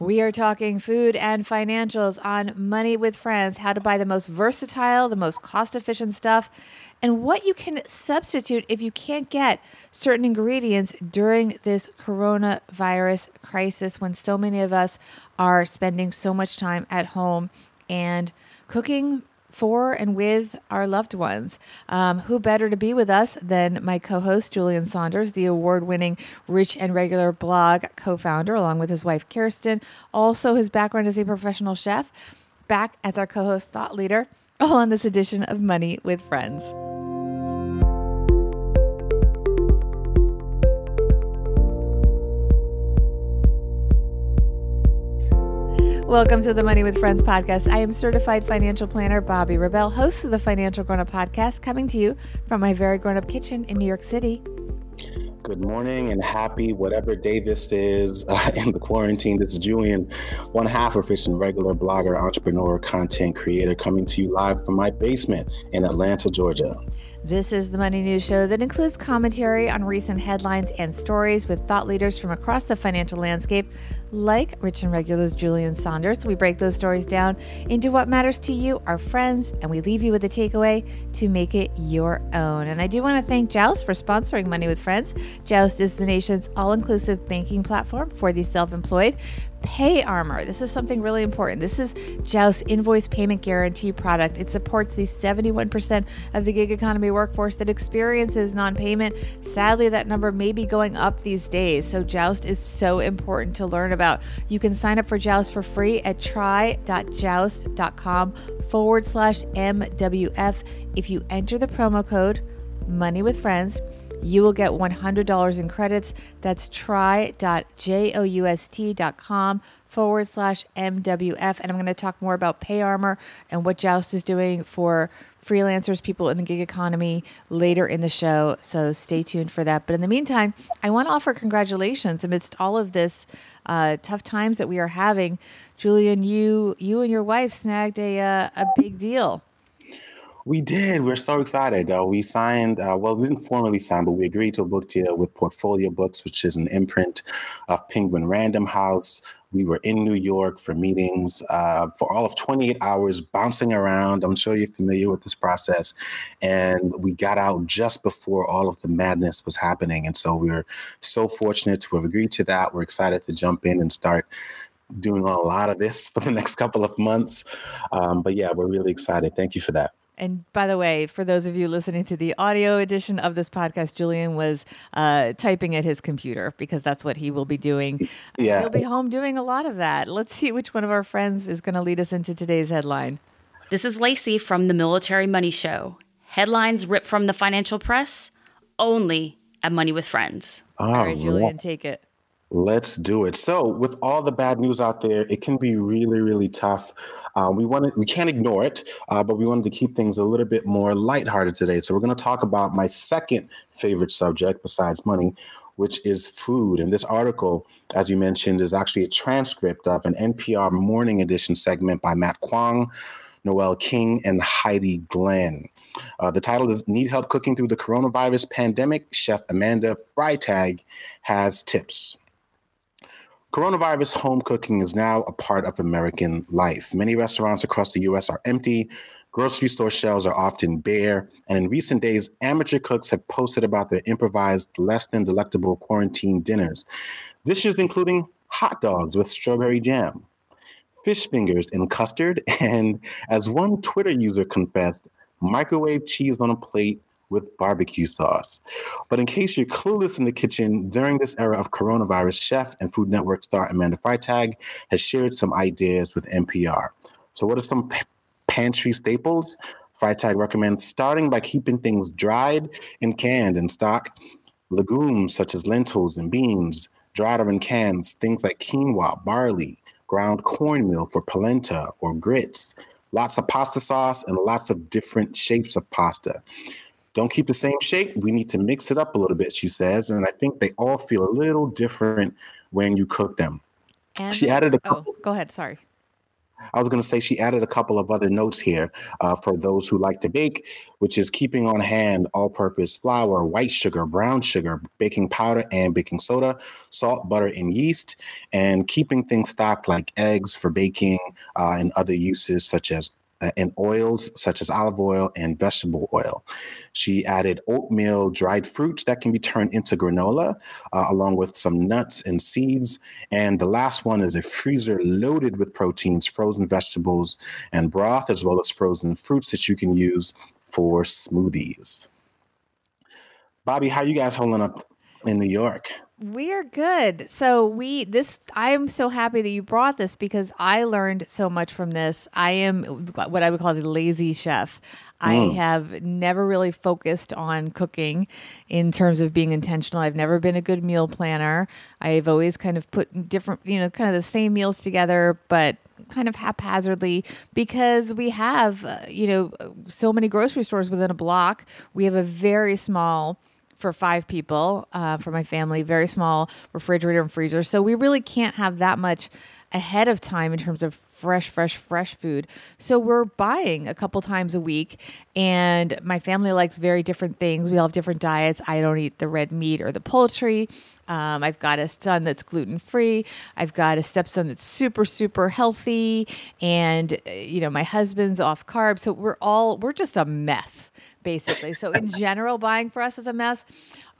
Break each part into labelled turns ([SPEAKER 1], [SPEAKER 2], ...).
[SPEAKER 1] We are talking food and financials on Money with Friends, how to buy the most versatile, the most cost efficient stuff, and what you can substitute if you can't get certain ingredients during this coronavirus crisis when so many of us are spending so much time at home and cooking for and with our loved ones. Um, who better to be with us than my co host, Julian Saunders, the award winning Rich and Regular blog co founder, along with his wife, Kirsten. Also, his background as a professional chef, back as our co host, thought leader, all on this edition of Money with Friends. Welcome to the Money with Friends podcast. I am certified financial planner Bobbi Rebell, host of the Financial Grown Up podcast, coming to you from my very grown up kitchen in New York City.
[SPEAKER 2] Good morning and happy whatever day this is uh, in the quarantine. This is Julian, one half of and Regular blogger, entrepreneur, content creator, coming to you live from my basement in Atlanta, Georgia.
[SPEAKER 1] This is the Money News Show that includes commentary on recent headlines and stories with thought leaders from across the financial landscape, like Rich and Regular's Julian Saunders. We break those stories down into what matters to you, our friends, and we leave you with a takeaway to make it your own. And I do want to thank Joust for sponsoring Money with Friends. Joust is the nation's all inclusive banking platform for the self employed. Pay Armor. This is something really important. This is Joust's invoice payment guarantee product. It supports the 71% of the gig economy workforce that experiences non payment. Sadly, that number may be going up these days. So, Joust is so important to learn about. You can sign up for Joust for free at try.joust.com forward slash MWF. If you enter the promo code Money with Friends, you will get $100 in credits. That's try.joust.com forward slash MWF. And I'm going to talk more about Pay Armor and what Joust is doing for freelancers, people in the gig economy later in the show. So stay tuned for that. But in the meantime, I want to offer congratulations amidst all of this uh, tough times that we are having. Julian, you you and your wife snagged a uh, a big deal.
[SPEAKER 2] We did. We're so excited. Uh, we signed, uh, well, we didn't formally sign, but we agreed to a book deal with Portfolio Books, which is an imprint of Penguin Random House. We were in New York for meetings uh, for all of 28 hours, bouncing around. I'm sure you're familiar with this process. And we got out just before all of the madness was happening. And so we are so fortunate to have agreed to that. We're excited to jump in and start doing a lot of this for the next couple of months. Um, but yeah, we're really excited. Thank you for that.
[SPEAKER 1] And by the way, for those of you listening to the audio edition of this podcast, Julian was uh, typing at his computer because that's what he will be doing. Yeah. He'll be home doing a lot of that. Let's see which one of our friends is going to lead us into today's headline.
[SPEAKER 3] This is Lacey from the Military Money Show. Headlines ripped from the financial press only at Money with Friends.
[SPEAKER 1] all right, Julian, take it.
[SPEAKER 2] Let's do it. So, with all the bad news out there, it can be really, really tough. Uh, we wanted, we can't ignore it, uh, but we wanted to keep things a little bit more lighthearted today. So, we're going to talk about my second favorite subject besides money, which is food. And this article, as you mentioned, is actually a transcript of an NPR Morning Edition segment by Matt Kwong, Noel King, and Heidi Glenn. Uh, the title is Need Help Cooking Through the Coronavirus Pandemic? Chef Amanda Freitag has tips. Coronavirus home cooking is now a part of American life. Many restaurants across the U.S. are empty. Grocery store shelves are often bare. And in recent days, amateur cooks have posted about their improvised, less than delectable quarantine dinners. Dishes including hot dogs with strawberry jam, fish fingers in custard, and as one Twitter user confessed, microwave cheese on a plate with barbecue sauce. But in case you're clueless in the kitchen, during this era of coronavirus, chef and Food Network star Amanda Freitag has shared some ideas with NPR. So, what are some p- pantry staples? Freitag recommends starting by keeping things dried and canned in stock. Legumes such as lentils and beans, dried or in cans, things like quinoa, barley, ground cornmeal for polenta or grits, lots of pasta sauce, and lots of different shapes of pasta. Don't keep the same shape. We need to mix it up a little bit, she says. And I think they all feel a little different when you cook them.
[SPEAKER 1] And she added a couple. Oh, go ahead. Sorry.
[SPEAKER 2] I was going to say she added a couple of other notes here uh, for those who like to bake, which is keeping on hand all purpose flour, white sugar, brown sugar, baking powder, and baking soda, salt, butter, and yeast, and keeping things stocked like eggs for baking uh, and other uses such as and oils such as olive oil and vegetable oil. She added oatmeal, dried fruits that can be turned into granola, uh, along with some nuts and seeds. And the last one is a freezer loaded with proteins, frozen vegetables, and broth, as well as frozen fruits that you can use for smoothies. Bobbi, how you guys holding up in New York?
[SPEAKER 1] We are good. So we this I am so happy that you brought this because I learned so much from this. I am what I would call the lazy chef. I
[SPEAKER 2] Mm.
[SPEAKER 1] have never really focused on cooking in terms of being intentional. I've never been a good meal planner. I've always kind of put different, you know, kind of the same meals together, but kind of haphazardly because we have, uh, you know, so many grocery stores within a block. We have a very small for five people uh, for my family, very small refrigerator and freezer. So we really can't have that much ahead of time in terms of fresh, fresh, fresh food. So we're buying a couple times a week, and my family likes very different things. We all have different diets. I don't eat the red meat or the poultry. Um, I've got a son that's gluten free. I've got a stepson that's super, super healthy, and uh, you know my husband's off carbs. So we're all we're just a mess basically. So in general, buying for us is a mess.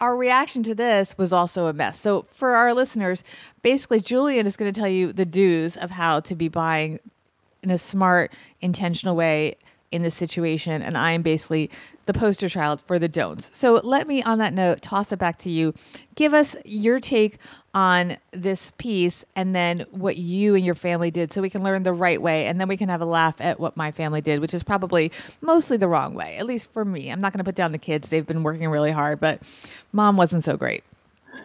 [SPEAKER 1] Our reaction to this was also a mess. So for our listeners, basically Julian is going to tell you the do's of how to be buying in a smart, intentional way in this situation. And I am basically the poster child for the don'ts. So let me, on that note, toss it back to you. Give us your take on this piece and then what you and your family did so we can learn the right way. And then we can have a laugh at what my family did, which is probably mostly the wrong way, at least for me. I'm not going to put down the kids. They've been working really hard, but mom wasn't so great.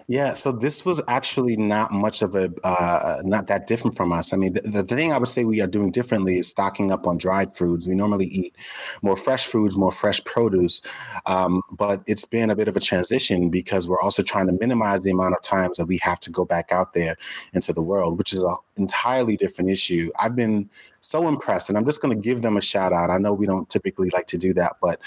[SPEAKER 2] Yeah, so this was actually not much of a, uh, not that different from us. I mean, the, the thing I would say we are doing differently is stocking up on dried foods. We normally eat more fresh foods, more fresh produce, um, but it's been a bit of a transition because we're also trying to minimize the amount of times that we have to go back out there into the world, which is an entirely different issue. I've been so impressed, and I'm just going to give them a shout out. I know we don't typically like to do that, but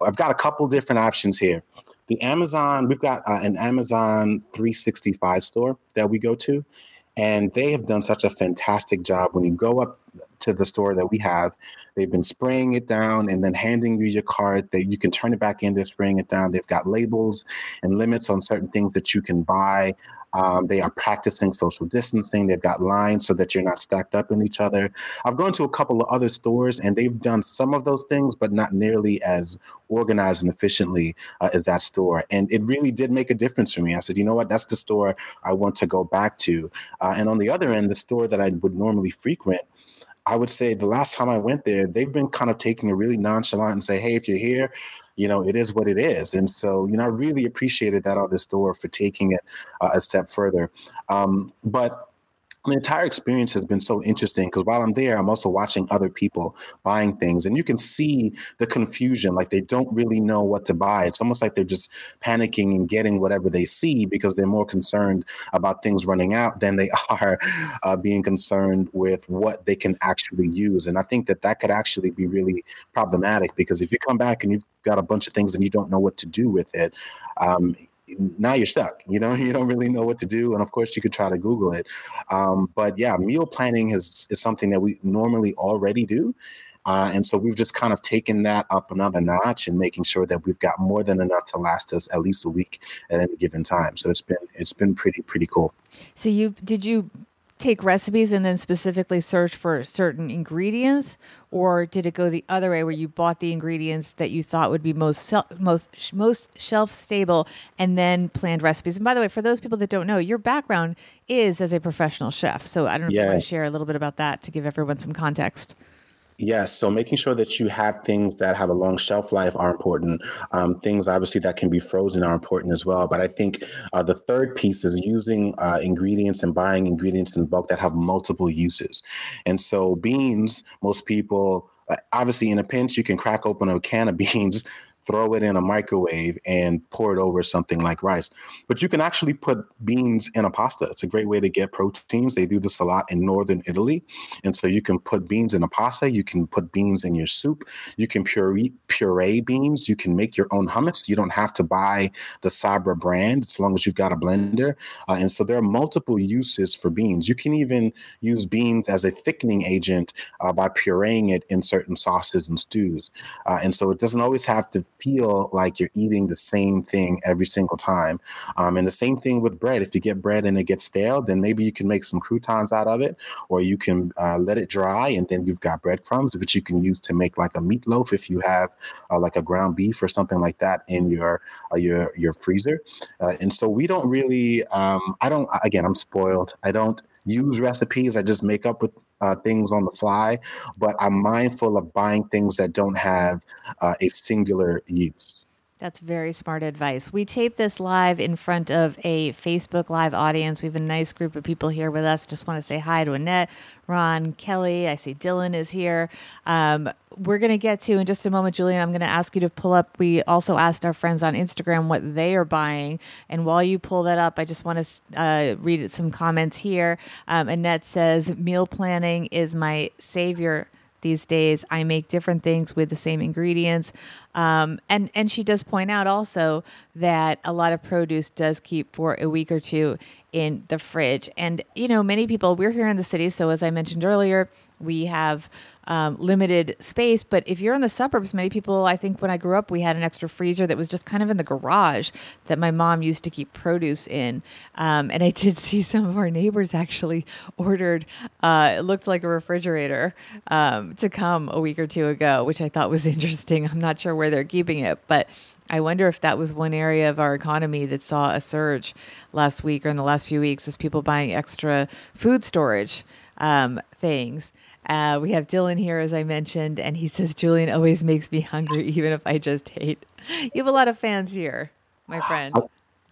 [SPEAKER 2] I've got a couple different options here the Amazon, we've got uh, an Amazon 365 store that we go to, and they have done such a fantastic job. When you go up to the store that we have, they've been spraying it down and then handing you your card that you can turn it back in. They're spraying it down. They've got labels and limits on certain things that you can buy. Um, they are practicing social distancing. They've got lines so that you're not stacked up in each other. I've gone to a couple of other stores and they've done some of those things, but not nearly as organized and efficiently uh, as that store. And it really did make a difference for me. I said, you know what? That's the store I want to go back to. Uh, and on the other end, the store that I would normally frequent, I would say the last time I went there, they've been kind of taking a really nonchalant and say, hey, if you're here, you know, it is what it is. And so, you know, I really appreciated that on this store for taking it uh, a step further. Um, but the entire experience has been so interesting because while I'm there, I'm also watching other people buying things, and you can see the confusion. Like they don't really know what to buy. It's almost like they're just panicking and getting whatever they see because they're more concerned about things running out than they are uh, being concerned with what they can actually use. And I think that that could actually be really problematic because if you come back and you've got a bunch of things and you don't know what to do with it, um, now you're stuck. You know, you don't really know what to do, and of course, you could try to Google it. Um, but yeah, meal planning is is something that we normally already do. Uh, and so we've just kind of taken that up another notch and making sure that we've got more than enough to last us at least a week at any given time. So it's been it's been pretty pretty cool.
[SPEAKER 1] So you did you take recipes and then specifically search for certain ingredients? Or did it go the other way where you bought the ingredients that you thought would be most sel- most most shelf stable and then planned recipes? And by the way for those people that don't know your background is as a professional chef. So i don't know if you want to share a little bit about that to give everyone some context
[SPEAKER 2] Yes, so making sure that you have things that have a long shelf life are important. Um, things obviously that can be frozen are important as well. But I think uh, the third piece is using uh, ingredients and buying ingredients in bulk that have multiple uses. And so beans, most people uh, obviously in a pinch you can crack open a can of beans throw it in a microwave, and pour it over something like rice. But you can actually put beans in a pasta. It's a great way to get proteins. They do this a lot in northern Italy. And so you can put beans in a pasta, you can put beans in your soup, you can puree, puree beans, you can make your own hummus. You don't have to buy the Sabra brand as long as you've got a blender. Uh, and so there are multiple uses for beans. You can even use beans as a thickening agent uh, by pureeing it in certain sauces and stews. Uh, and so it doesn't always have to feel like you're eating the same thing every single time. Um, and the same thing with bread. If you get bread and it gets stale, then maybe you can make some croutons out of it, or you can uh, let it dry and then you've got breadcrumbs, which you can use to make like a meatloaf if you have uh, like a ground beef or something like that in your uh, your your freezer. Uh, and so we don't really. Um, I don't. Again, I'm spoiled. I don't use recipes. I just make up with uh, things on the fly, but I'm mindful of buying things that don't have uh, a singular use.
[SPEAKER 1] That's very smart advice. We tape this live in front of a Facebook Live audience. We have a nice group of people here with us. Just want to say hi to Annette, Ron, Kelly. I see Dylan is here. Um, we're going to get to in just a moment, Julian. I'm going to ask you to pull up. We also asked our friends on Instagram what they are buying. And while you pull that up, I just want to uh, read some comments here. Um, Annette says, Meal planning is my savior these days. I make different things with the same ingredients. Um, and, and she does point out also that a lot of produce does keep for a week or two in the fridge. And, you know, many people, we're here in the city. So, as I mentioned earlier, we have um, limited space. But if you're in the suburbs, many people, I think when I grew up, we had an extra freezer that was just kind of in the garage that my mom used to keep produce in. Um, and I did see some of our neighbors actually ordered, uh, it looked like a refrigerator um, to come a week or two ago, which I thought was interesting. I'm not sure where they're keeping it, but. I wonder if that was one area of our economy that saw a surge last week or in the last few weeks is people buying extra food storage um, things. Uh, we have Dylan here, as I mentioned, and he says, Julian always makes me hungry, even if I just ate. You have a lot of fans here, my friend.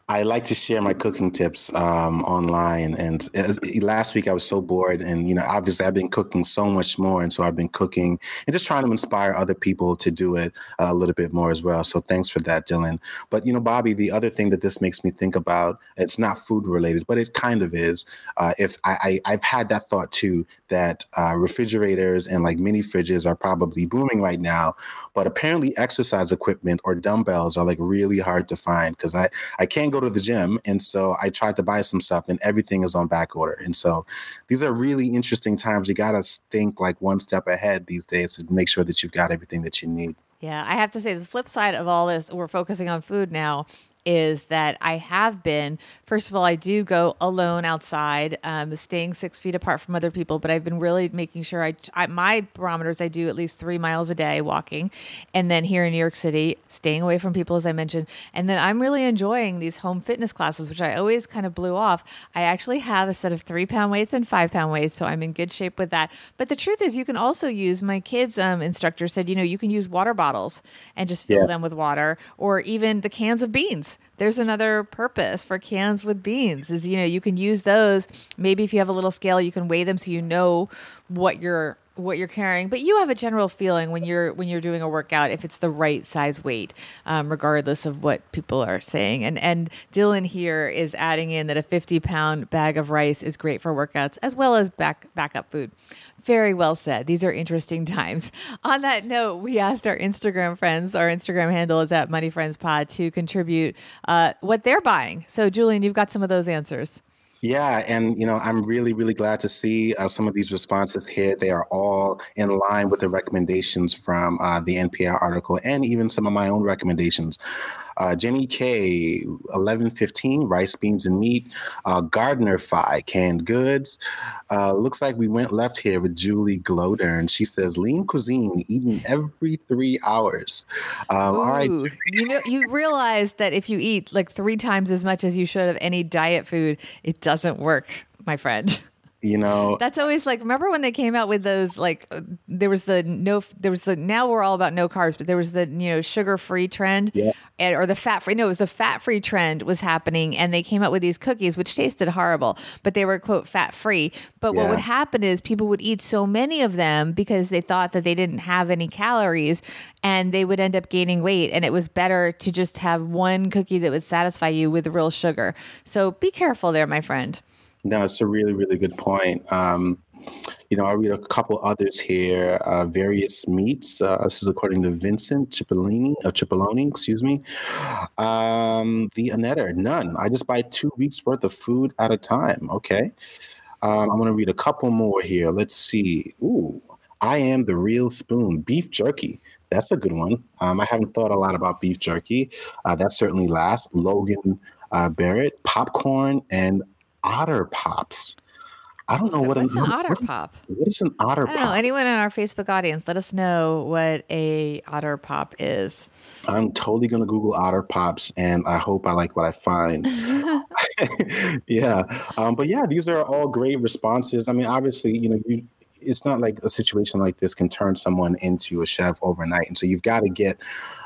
[SPEAKER 2] I like to share my cooking tips um, online. And as, last week I was so bored, and you know, obviously I've been cooking so much more, and so I've been cooking and just trying to inspire other people to do it a little bit more as well. So thanks for that, Dylan. But you know, Bobbi, the other thing that this makes me think about, it's not food related, but it kind of is. Uh, if I, I have had that thought too, that uh, refrigerators and like mini fridges are probably booming right now, but apparently exercise equipment or dumbbells are like really hard to find because I I can't go to the gym. And so I tried to buy some stuff and everything is on back order. And so these are really interesting times. You got to think like one step ahead these days to make sure that you've got everything that you need.
[SPEAKER 1] Yeah, I have to say the flip side of all this, we're focusing on food now, is that I have been, first of all, I do go alone outside, um, staying six feet apart from other people, but I've been really making sure I, I, my barometers, I do at least three miles a day walking. And then here in New York City, staying away from people, as I mentioned. And then I'm really enjoying these home fitness classes, which I always kind of blew off. I actually have a set of three pound weights and five pound weights, so I'm in good shape with that. But the truth is, you can also use, my kids' um, instructor said, you know, you can use water bottles and just fill yeah. them with water or even the cans of beans there's another purpose for cans with beans is you know you can use those. Maybe if you have a little scale you can weigh them so you know what you're what you're carrying but you have a general feeling when you're when you're doing a workout if it's the right size weight um, regardless of what people are saying and and dylan here is adding in that a 50 pound bag of rice is great for workouts as well as back backup food very well said. These are interesting times. On that note, we asked our Instagram friends, our Instagram handle is at Money Friends Pod, to contribute uh, what they're buying. So, Julian, you've got some of those answers.
[SPEAKER 2] Yeah, and you know, I'm really, really glad to see uh, some of these responses here. They are all in line with the recommendations from uh, the NPR article and even some of my own recommendations. Uh, Jenny K, 1115, rice, beans, and meat. Uh, Gardner Fi, canned goods. Uh, looks like we went left here with Julie Glodern. She says lean cuisine, eating every three hours.
[SPEAKER 1] Um, all right. You know, you realize that if you eat like three times as much as you should of any diet food, it doesn't work, my friend.
[SPEAKER 2] you know?
[SPEAKER 1] That's always like remember when they came out with those like uh, there was the no there was the now we're all about no carbs but there was the you know sugar free trend?
[SPEAKER 2] Yeah.
[SPEAKER 1] and, or the fat free no it was a fat free trend was happening and they came out with these cookies which tasted horrible but they were quote fat free but what would happen is people would eat so many of them because they thought that they didn't have any calories and they would end up gaining weight and it was better to just have one cookie that would satisfy you with real sugar. So be careful there my friend
[SPEAKER 2] No, it's a really, really good point. Um, you know, I'll read a couple others here. Uh, various meats. Uh, this is according to Vincent Cipollini, uh, Cipolloni, excuse me. Um, the Anetter, none. I just buy two weeks worth of food at a time. Okay. Um, I'm going to read a couple more here. Let's see. Ooh, I am the real spoon. Beef jerky. That's a good one. Um, I haven't thought a lot about beef jerky. Uh, that certainly lasts. Logan uh, Barrett, popcorn, and otter pops. I don't know what
[SPEAKER 1] what's an otter
[SPEAKER 2] what-
[SPEAKER 1] pop
[SPEAKER 2] What is an otter
[SPEAKER 1] I don't know. Anyone in our Facebook audience, let us know what a otter pop is.
[SPEAKER 2] I'm totally gonna Google otter pops, and I hope I like what I find. yeah, um, but yeah, these are all great responses. I mean, obviously, you know, you. It's not like a situation like this can turn someone into a chef overnight, and so you've got to get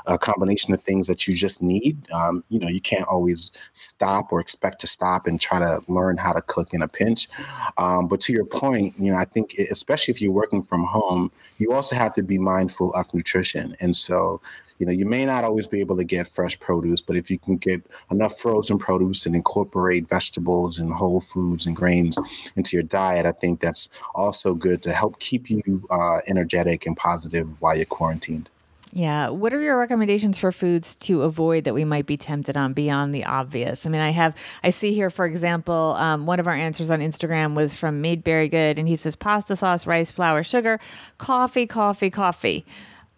[SPEAKER 2] a combination of things that you just need. Um, you know, you can't always stop or expect to stop and try to learn how to cook in a pinch. Um, but to your point, you know, I think especially if you're working from home, you also have to be mindful of nutrition, and so you know, you may not always be able to get fresh produce, but if you can get enough frozen produce and incorporate vegetables and whole foods and grains into your diet, I think that's also good to help keep you uh, energetic and positive while you're quarantined.
[SPEAKER 1] Yeah. What are your recommendations for foods to avoid that we might be tempted on beyond the obvious? I mean, I have, I see here, for example, um, one of our answers on Instagram was from Made Very Good, and he says pasta sauce, rice, flour, sugar, coffee, coffee, coffee.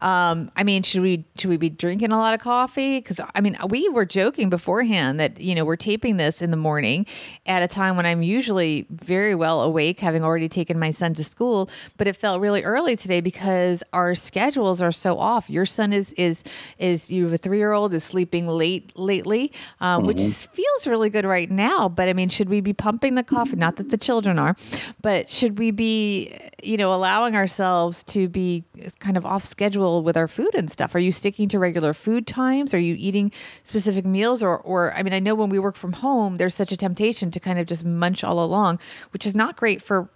[SPEAKER 1] Um, I mean, should we should we be drinking a lot of coffee? Because I mean, we were joking beforehand that you know we're taping this in the morning at a time when I'm usually very well awake, having already taken my son to school. But it felt really early today because our schedules are so off. Your son is is is you have a three year old is sleeping late lately, um, which feels really good right now. But I mean, should we be pumping the coffee? Not that the children are, but should we be you know allowing ourselves to be kind of off schedule with our food and stuff? Are you sticking to regular food times? Are you eating specific meals? Or, or I mean, I know when we work from home, there's such a temptation to kind of just munch all along, which is not great for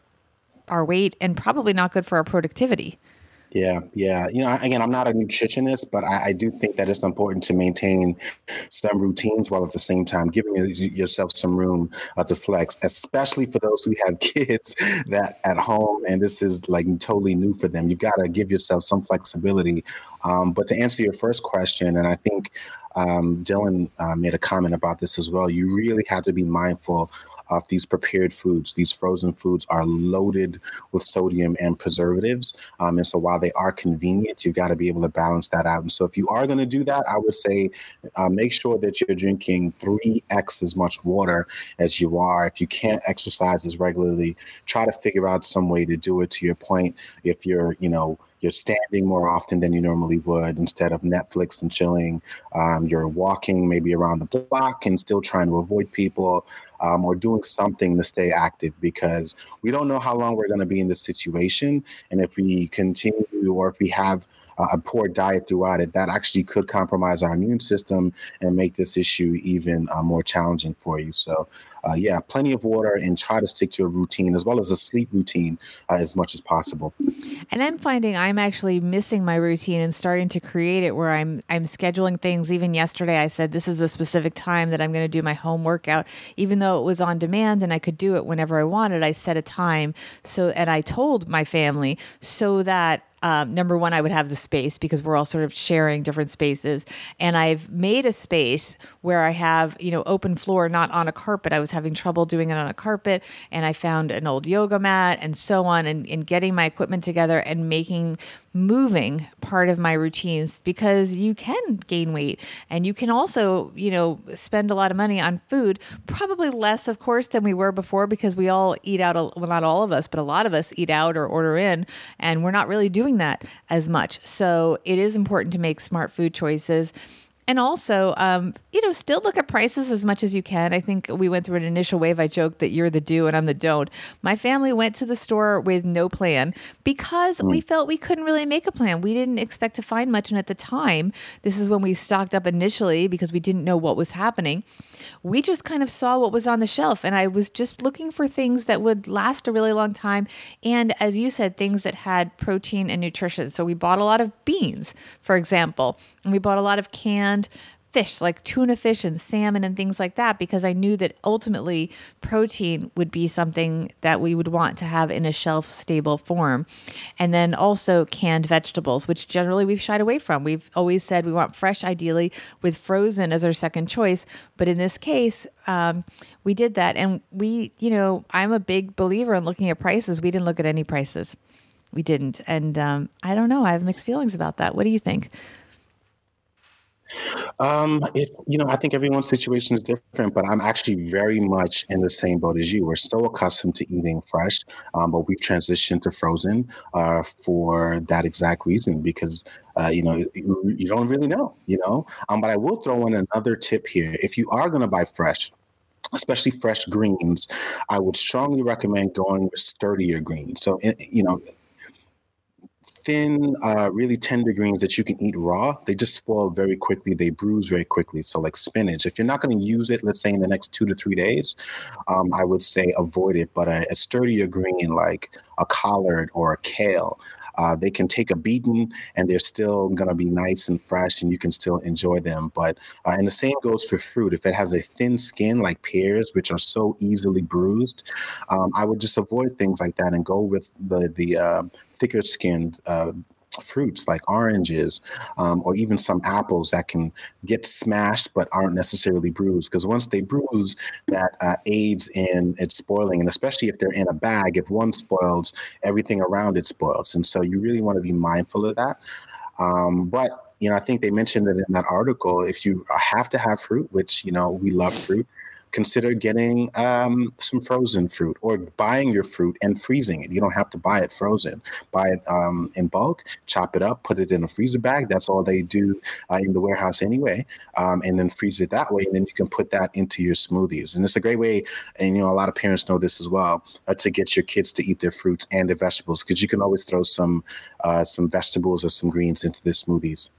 [SPEAKER 1] our weight and probably not good for our productivity.
[SPEAKER 2] Yeah, yeah. You know, again, I'm not a nutritionist, but I, I do think that it's important to maintain some routines while at the same time giving yourself some room uh, to flex, especially for those who have kids that at home and this is like totally new for them. You've got to give yourself some flexibility. Um, but to answer your first question, and I think um, Dylan uh, made a comment about this as well, you really have to be mindful of these prepared foods. These frozen foods are loaded with sodium and preservatives. Um, and so while they are convenient, you've got to be able to balance that out. And so if you are going to do that, I would say uh, make sure that you're drinking 3x as much water as you are. If you can't exercise as regularly, try to figure out some way to do it to your point. If you're, you know, you're standing more often than you normally would instead of Netflix and chilling. Um, you're walking maybe around the block and still trying to avoid people um, or doing something to stay active because we don't know how long we're going to be in this situation. And if we continue or if we have a poor diet throughout it, that actually could compromise our immune system and make this issue even uh, more challenging for you. So, uh, yeah, plenty of water and try to stick to a routine as well as a sleep routine uh, as much as possible.
[SPEAKER 1] And I'm finding I'm actually missing my routine and starting to create it where I'm I'm scheduling things. Even yesterday I said this is a specific time that I'm going to do my home workout even though it was on demand and I could do it whenever I wanted. I set a time so and I told my family so that um, number one, I would have the space because we're all sort of sharing different spaces. And I've made a space where I have, you know, open floor, not on a carpet. I was having trouble doing it on a carpet. And I found an old yoga mat and so on, and, and getting my equipment together and making moving part of my routines because you can gain weight and you can also, you know, spend a lot of money on food, probably less, of course, than we were before because we all eat out, well, not all of us, but a lot of us eat out or order in, and we're not really doing that as much. So it is important to make smart food choices. And also, um, you know, still look at prices as much as you can. I think we went through an initial wave. I joked that you're the do and I'm the don't. My family went to the store with no plan because mm. we felt we couldn't really make a plan. We didn't expect to find much. And at the time, this is when we stocked up initially because we didn't know what was happening. We just kind of saw what was on the shelf. And I was just looking for things that would last a really long time. And as you said, things that had protein and nutrition. So we bought a lot of beans, for example, and we bought a lot of canned fish like tuna fish and salmon and things like that because I knew that ultimately protein would be something that we would want to have in a shelf stable form. And then also canned vegetables, which generally we've shied away from. We've always said we want fresh, ideally, with frozen as our second choice. But in this case, um, we did that. And we, you know, I'm a big believer in looking at prices. We didn't look at any prices. We didn't. And um, I don't know. I have mixed feelings about that. What do you think?
[SPEAKER 2] Um, it's you know, I think everyone's situation is different, but I'm actually very much in the same boat as you. We're so accustomed to eating fresh, um, but we've transitioned to frozen uh, for that exact reason because uh, you know you, you, don't really know, you know. Um, but I will throw in another tip here: if you are going to buy fresh. Especially fresh greens, I would strongly recommend going with sturdier greens. So, eh, you know, thin, uh, really tender greens that you can eat raw, they just spoil very quickly. They bruise very quickly. So, like spinach, if you're not going to use it, let's say in the next two to three days, um, I would say avoid it. But a, a sturdier green like a collard or a kale, uh, they can take a beating and they're still going to be nice and fresh and you can still enjoy them. But, uh, and the same goes for fruit. If it has a thin skin like pears, which are so easily bruised, um, I would just avoid things like that and go with the, the uh, thicker skinned uh, fruits like oranges um, or even some apples that can get smashed but aren't necessarily bruised. Because once they bruise that uh, aids in it spoiling and especially if they're in a bag if one spoils everything around it spoils and so you really want to be mindful of that. Um, but you know i think they mentioned it in that article if you have to have fruit which you know we love fruit consider getting um, some frozen fruit or buying your fruit and freezing it. You don't have to buy it frozen. Buy it um, in bulk, chop it up, put it in a freezer bag. That's all they do uh, in the warehouse anyway, um, and then freeze it that way. And then you can put that into your smoothies. And it's a great way. And you know, a lot of parents know this as well uh, to get your kids to eat their fruits and their vegetables because you can always throw some uh, some vegetables or some greens into the smoothies.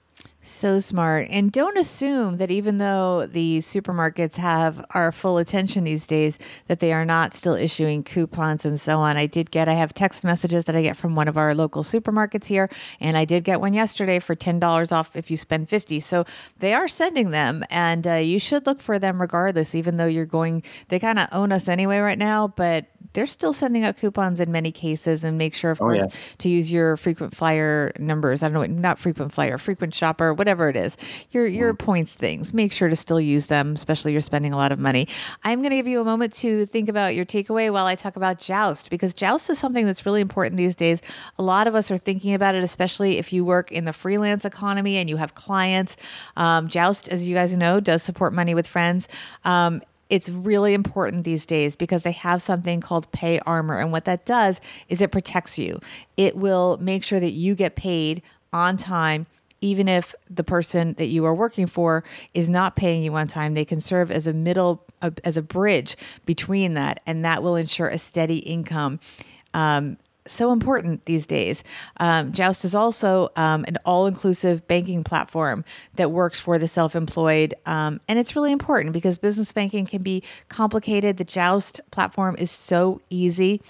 [SPEAKER 1] So smart. And don't assume that even though the supermarkets have our full attention these days, that they are not still issuing coupons and so on. I did get, I have text messages that I get from one of our local supermarkets here, and I did get one yesterday for $10 off if you spend 50 So they are sending them, and uh, you should look for them regardless, even though you're going, they kind of own us anyway right now, but they're still sending out coupons in many cases and make sure, of oh, course, yeah. to use your frequent flyer numbers. I don't know, not frequent flyer, frequent shopper, whatever it is, your your mm. points things. Make sure to still use them, especially you're spending a lot of money. I'm going to give you a moment to think about your takeaway while I talk about Joust because Joust is something that's really important these days. A lot of us are thinking about it, especially if you work in the freelance economy and you have clients. Um, Joust, as you guys know, does support money with friends. Um, it's really important these days because they have something called pay armor. And what that does is it protects you. It will make sure that you get paid on time. Even if the person that you are working for is not paying you on time, they can serve as a middle, as a bridge between that, and that will ensure a steady income um, so important these days. Um, Joust is also um, an all inclusive banking platform that works for the self employed. Um, and it's really important because business banking can be complicated. The Joust platform is so easy.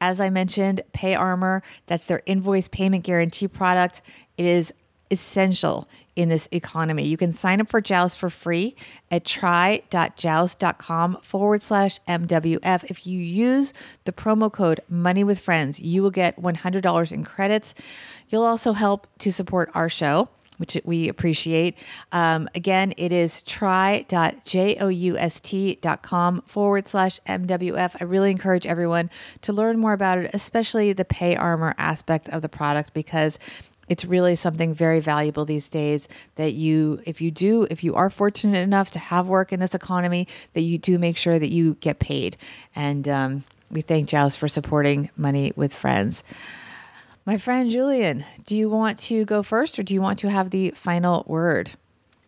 [SPEAKER 1] As I mentioned, Pay Armor, that's their invoice payment guarantee product. It is essential in this economy. You can sign up for Joust for free at try.joust.com forward slash MWF. If you use the promo code Money with Friends, you will get $100 in credits. You'll also help to support our show. Which we appreciate. Um, again, it is try.joust.com forward slash MWF. I really encourage everyone to learn more about it, especially the pay armor aspect of the product, because it's really something very valuable these days that you if you do if you are fortunate enough to have work in this economy that you do make sure that you get paid. And um, we thank Joust for supporting money with friends. My friend julian do you want to go first or do you want to have the final word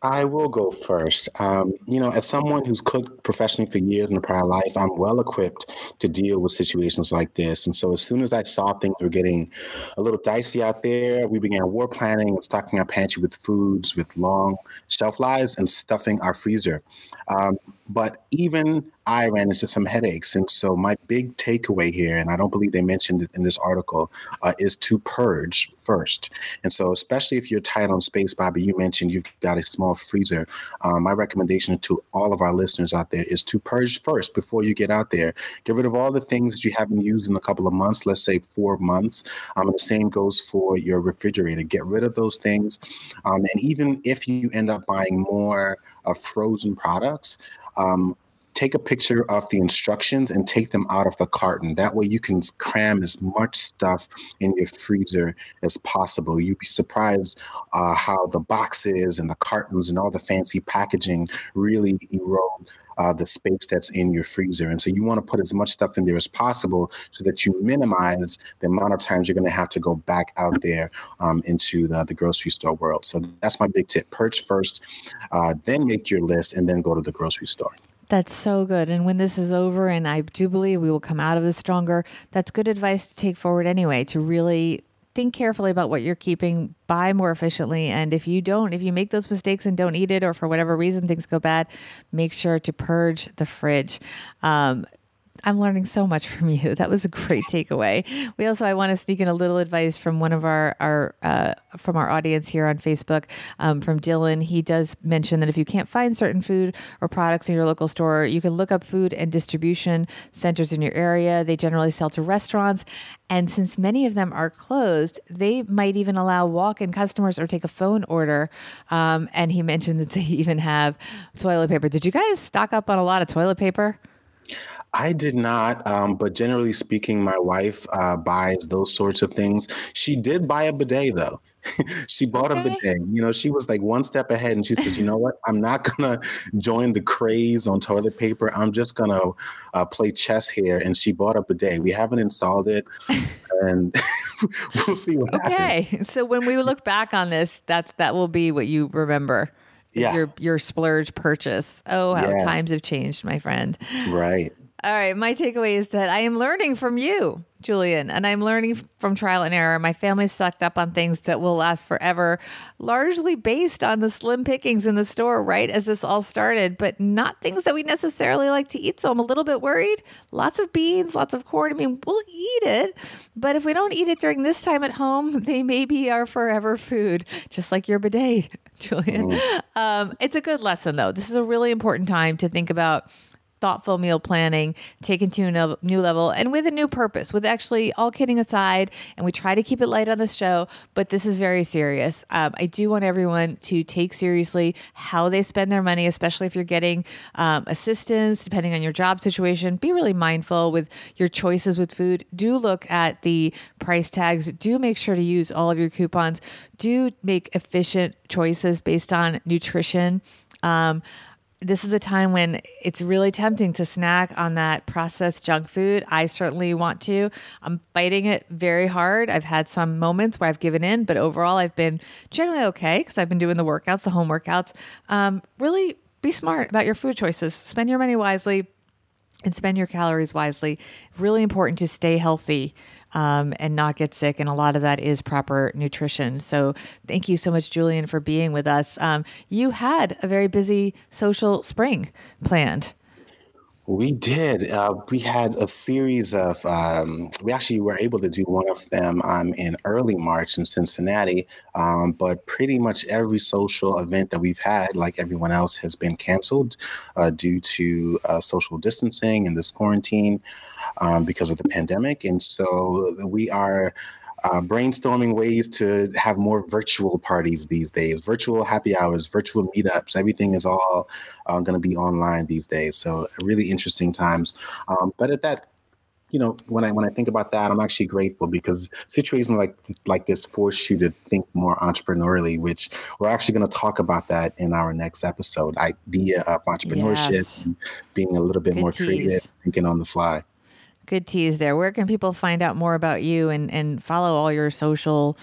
[SPEAKER 2] I will go first. Um, you know, as someone who's cooked professionally for years in a prior life, I'm well equipped to deal with situations like this. And so, as soon as I saw things were getting a little dicey out there, we began war planning and stocking our pantry with foods with long shelf lives and stuffing our freezer. Um, but even I ran into some headaches. And so, my big takeaway here, and I don't believe they mentioned it in this article, uh, is to purge first. And so, especially if you're tight on space, Bobbi, you mentioned you've got a small freezer. Um, my recommendation to all of our listeners out there is to purge first before you get out there. Get rid of all the things that you haven't used in a couple of months, let's say four months. Um, the same goes for your refrigerator. Get rid of those things. Um, and even if you end up buying more uh, frozen products, um, take a picture of the instructions and take them out of the carton. That way you can cram as much stuff in your freezer as possible. You'd be surprised uh, how the boxes and the cartons and all the fancy packaging really erode uh, the space that's in your freezer. And so you want to put as much stuff in there as possible so that you minimize the amount of times you're going to have to go back out there um, into the, the, grocery store world. So that's my big tip. Purge first, uh, then make your list, and then go to the grocery store.
[SPEAKER 1] That's so good. And when this is over, and I do believe we will come out of this stronger, that's good advice to take forward anyway, to really think carefully about what you're keeping, buy more efficiently. And if you don't, if you make those mistakes and don't eat it, or for whatever reason things go bad, make sure to purge the fridge. Um, I'm learning so much from you. That was a great takeaway. We also, I want to sneak in a little advice from one of our, our uh, from our audience here on Facebook, um, from Dylan. He does mention that if you can't find certain food or products in your local store, you can look up food and distribution centers in your area. They generally sell to restaurants. And since many of them are closed, they might even allow walk in customers or take a phone order. Um, and he mentioned that they even have toilet paper. Did you guys stock up on a lot of toilet paper?
[SPEAKER 2] I did not, um, but generally speaking, my wife uh, buys those sorts of things. She did buy a bidet though. she bought okay. a bidet. You know, she was like one step ahead, and she said, "You know what? I'm not gonna join the craze on toilet paper. I'm just gonna uh, play chess here." And she bought a bidet. We haven't installed it, and we'll see what
[SPEAKER 1] okay.
[SPEAKER 2] happens.
[SPEAKER 1] Okay, so when we look back on this, that's that will be what you remember.
[SPEAKER 2] Yeah.
[SPEAKER 1] Your your splurge purchase. Oh, how yeah. times have changed, my friend.
[SPEAKER 2] Right.
[SPEAKER 1] All right. My takeaway is that I am learning from you, Julian, and I'm learning from trial and error. My family sucked up on things that will last forever, largely based on the slim pickings in the store, right? As this all started, but not things that we necessarily like to eat. So I'm a little bit worried. Lots of beans, lots of corn. I mean, we'll eat it, but if we don't eat it during this time at home, they may be our forever food, just like your bidet, Julian. Mm. Um, it's a good lesson, though. This is a really important time to think about thoughtful meal planning taken to a new level and with a new purpose, with actually all kidding aside. And we try to keep it light on the show, but this is very serious. Um, I do want everyone to take seriously how they spend their money, especially if you're getting um, assistance, depending on your job situation. Be really mindful with your choices with food. Do look at the price tags. Do make sure to use all of your coupons. Do make efficient choices based on nutrition. Um, this is a time when it's really tempting to snack on that processed junk food. I certainly want to. I'm fighting it very hard. I've had some moments where I've given in, but overall, I've been generally okay because I've been doing the workouts, the home workouts. Um, really be smart about your food choices, spend your money wisely. And spend your calories wisely. Really important to stay healthy um, and not get sick. And a lot of that is proper nutrition. So thank you so much, Julian, for being with us. Um, you had a very busy social spring planned.
[SPEAKER 2] We did. Uh, we had a series of. Um, we actually were able to do one of them um, in early March in Cincinnati, um, but pretty much every social event that we've had, like everyone else, has been canceled uh, due to uh, social distancing and this quarantine um, because of the pandemic. And so we are uh, brainstorming ways to have more virtual parties these days, virtual happy hours, virtual meetups. Everything is all uh, going to be online these days. So really interesting times. Um, but at that you know when i when i think about that i'm actually grateful because situations like like this force you to think more entrepreneurially which we're actually going to talk about that in our next episode idea of entrepreneurship yes. and being a little bit Good more tease. creative thinking on the fly
[SPEAKER 1] Good tease there. Where can people find out more about you and, and follow all your social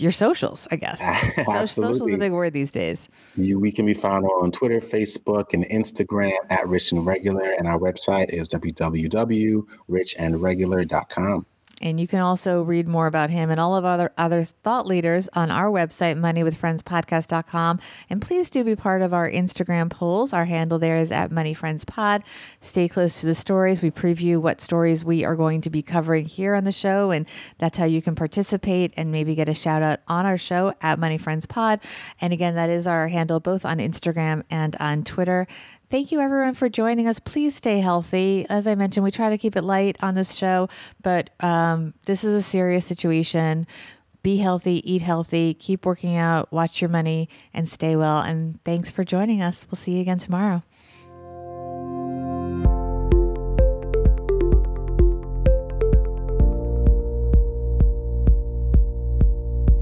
[SPEAKER 1] your socials, I guess.
[SPEAKER 2] Absolutely.
[SPEAKER 1] Socials is a big word these days.
[SPEAKER 2] You, we can be found on Twitter, Facebook, and Instagram at Rich and Regular, and our website is www.richandregular.com.
[SPEAKER 1] And you can also read more about him and all of other other thought leaders on our website, moneywithfriendspodcast.com. And please do be part of our Instagram polls. Our handle there is at moneyfriendspod. Stay close to the stories. We preview what stories we are going to be covering here on the show, and that's how you can participate and maybe get a shout out on our show at Money Friends Pod. And again, that is our handle both on Instagram and on Twitter. Thank you, everyone, for joining us. Please stay healthy. As I mentioned, we try to keep it light on this show, but um, this is a serious situation. Be healthy, eat healthy, keep working out, watch your money, and stay well. And thanks for joining us. We'll see you again tomorrow.